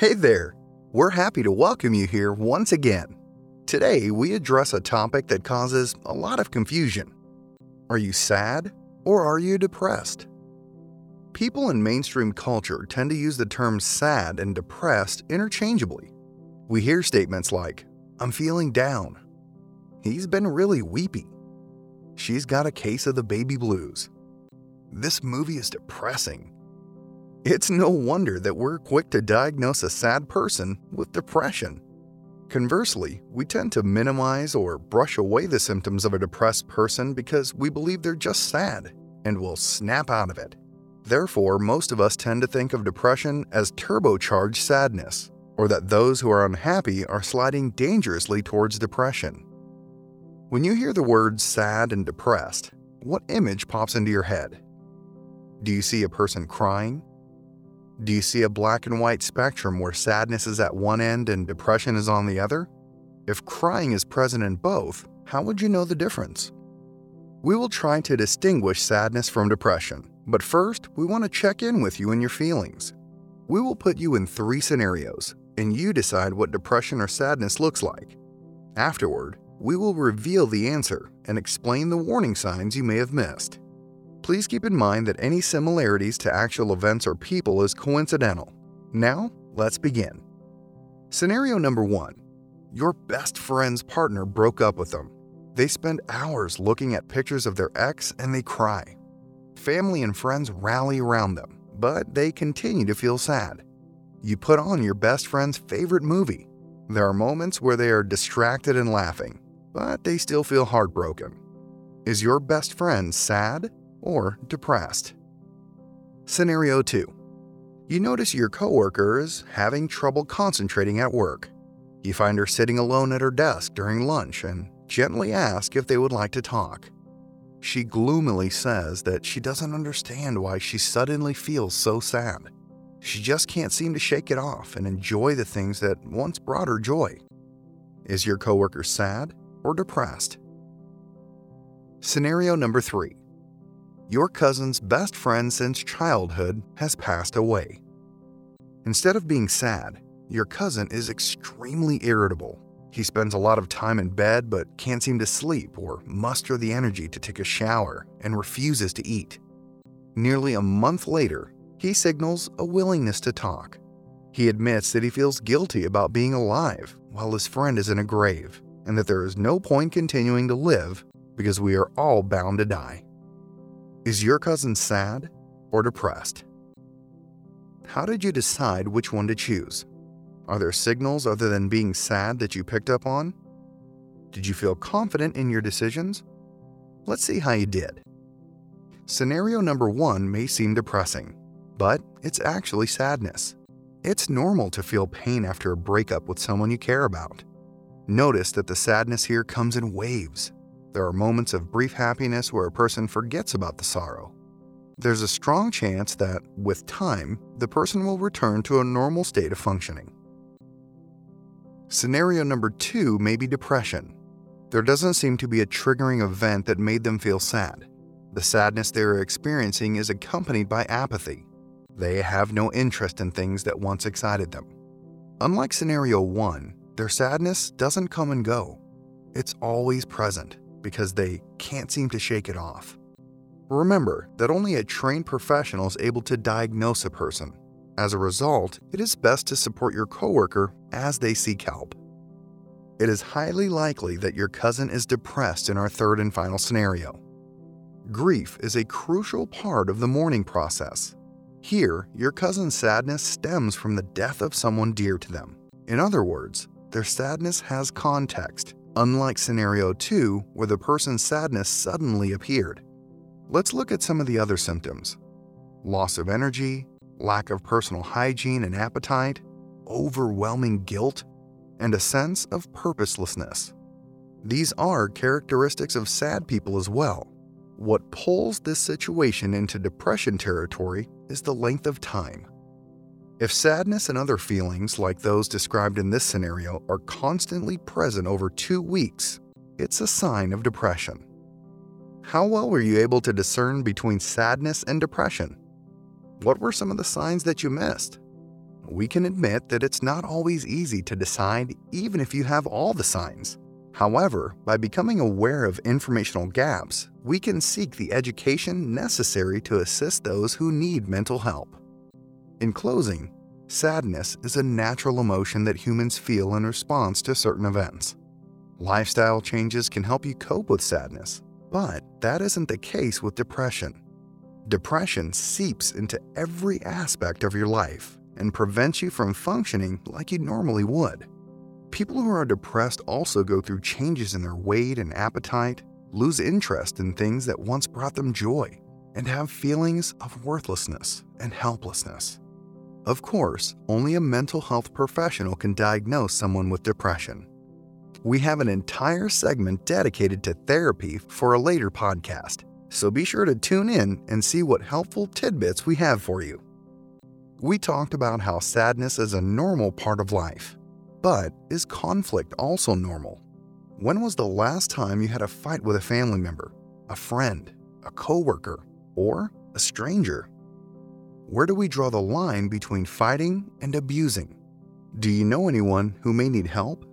Hey there! We're happy to welcome you here once again. Today, we address a topic that causes a lot of confusion. Are you sad or are you depressed? People in mainstream culture tend to use the terms sad and depressed interchangeably. We hear statements like, I'm feeling down. He's been really weepy. She's got a case of the baby blues. This movie is depressing. It's no wonder that we're quick to diagnose a sad person with depression. Conversely, we tend to minimize or brush away the symptoms of a depressed person because we believe they're just sad and will snap out of it. Therefore, most of us tend to think of depression as turbocharged sadness, or that those who are unhappy are sliding dangerously towards depression. When you hear the words sad and depressed, what image pops into your head? Do you see a person crying? Do you see a black and white spectrum where sadness is at one end and depression is on the other? If crying is present in both, how would you know the difference? We will try to distinguish sadness from depression, but first, we want to check in with you and your feelings. We will put you in three scenarios, and you decide what depression or sadness looks like. Afterward, we will reveal the answer and explain the warning signs you may have missed. Please keep in mind that any similarities to actual events or people is coincidental. Now, let's begin. Scenario number one Your best friend's partner broke up with them. They spend hours looking at pictures of their ex and they cry. Family and friends rally around them, but they continue to feel sad. You put on your best friend's favorite movie. There are moments where they are distracted and laughing, but they still feel heartbroken. Is your best friend sad or depressed. Scenario 2 You notice your coworker is having trouble concentrating at work. You find her sitting alone at her desk during lunch and gently ask if they would like to talk. She gloomily says that she doesn't understand why she suddenly feels so sad. She just can't seem to shake it off and enjoy the things that once brought her joy. Is your coworker sad or depressed? Scenario number 3 your cousin's best friend since childhood has passed away. Instead of being sad, your cousin is extremely irritable. He spends a lot of time in bed but can't seem to sleep or muster the energy to take a shower and refuses to eat. Nearly a month later, he signals a willingness to talk. He admits that he feels guilty about being alive while his friend is in a grave, and that there is no point continuing to live because we are all bound to die. Is your cousin sad or depressed? How did you decide which one to choose? Are there signals other than being sad that you picked up on? Did you feel confident in your decisions? Let's see how you did. Scenario number one may seem depressing, but it's actually sadness. It's normal to feel pain after a breakup with someone you care about. Notice that the sadness here comes in waves, there are moments of brief happiness where a person forgets about the sorrow. There's a strong chance that, with time, the person will return to a normal state of functioning. Scenario number two may be depression. There doesn't seem to be a triggering event that made them feel sad. The sadness they are experiencing is accompanied by apathy. They have no interest in things that once excited them. Unlike scenario one, their sadness doesn't come and go. It's always present because they can't seem to shake it off. Remember that only a trained professional is able to diagnose a person. As a result, it is best to support your coworker as they seek help. It is highly likely that your cousin is depressed in our third and final scenario. Grief is a crucial part of the mourning process. Here, your cousin's sadness stems from the death of someone dear to them. In other words, their sadness has context unlike scenario 2, where the person's sadness suddenly appeared. Let's look at some of the other symptoms loss of energy, lack of personal hygiene and appetite, overwhelming guilt, and a sense of purposelessness. These are characteristics of sad people as well. What pulls this situation into depression territory is the length of time. If sadness and other feelings, like those described in this scenario, are constantly present over two weeks, it's a sign of depression. How well were you able to discern between sadness and depression? What were some of the signs that you missed? we can admit that it's not always easy to decide even if you have all the signs. However, by becoming aware of informational gaps, we can seek the education necessary to assist those who need mental help. In closing, sadness is a natural emotion that humans feel in response to certain events. Lifestyle changes can help you cope with sadness, but that isn't the case with depression. Depression seeps into every aspect of your life and prevents you from functioning like you normally would. People who are depressed also go through changes in their weight and appetite, lose interest in things that once brought them joy, and have feelings of worthlessness and helplessness. Of course, only a mental health professional can diagnose someone with depression. We have an entire segment dedicated to therapy for a later podcast, so be sure to tune in and see what helpful tidbits we have for you. We talked about how sadness is a normal part of life, but is conflict also normal? When was the last time you had a fight with a family member, a friend, a coworker, or a stranger? Where do we draw the line between fighting and abusing? Do you know anyone who may need help?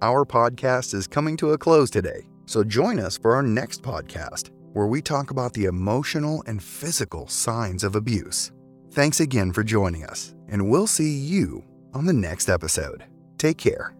Our podcast is coming to a close today, so join us for our next podcast, where we talk about the emotional and physical signs of abuse. Thanks again for joining us, and we'll see you on the next episode. Take care.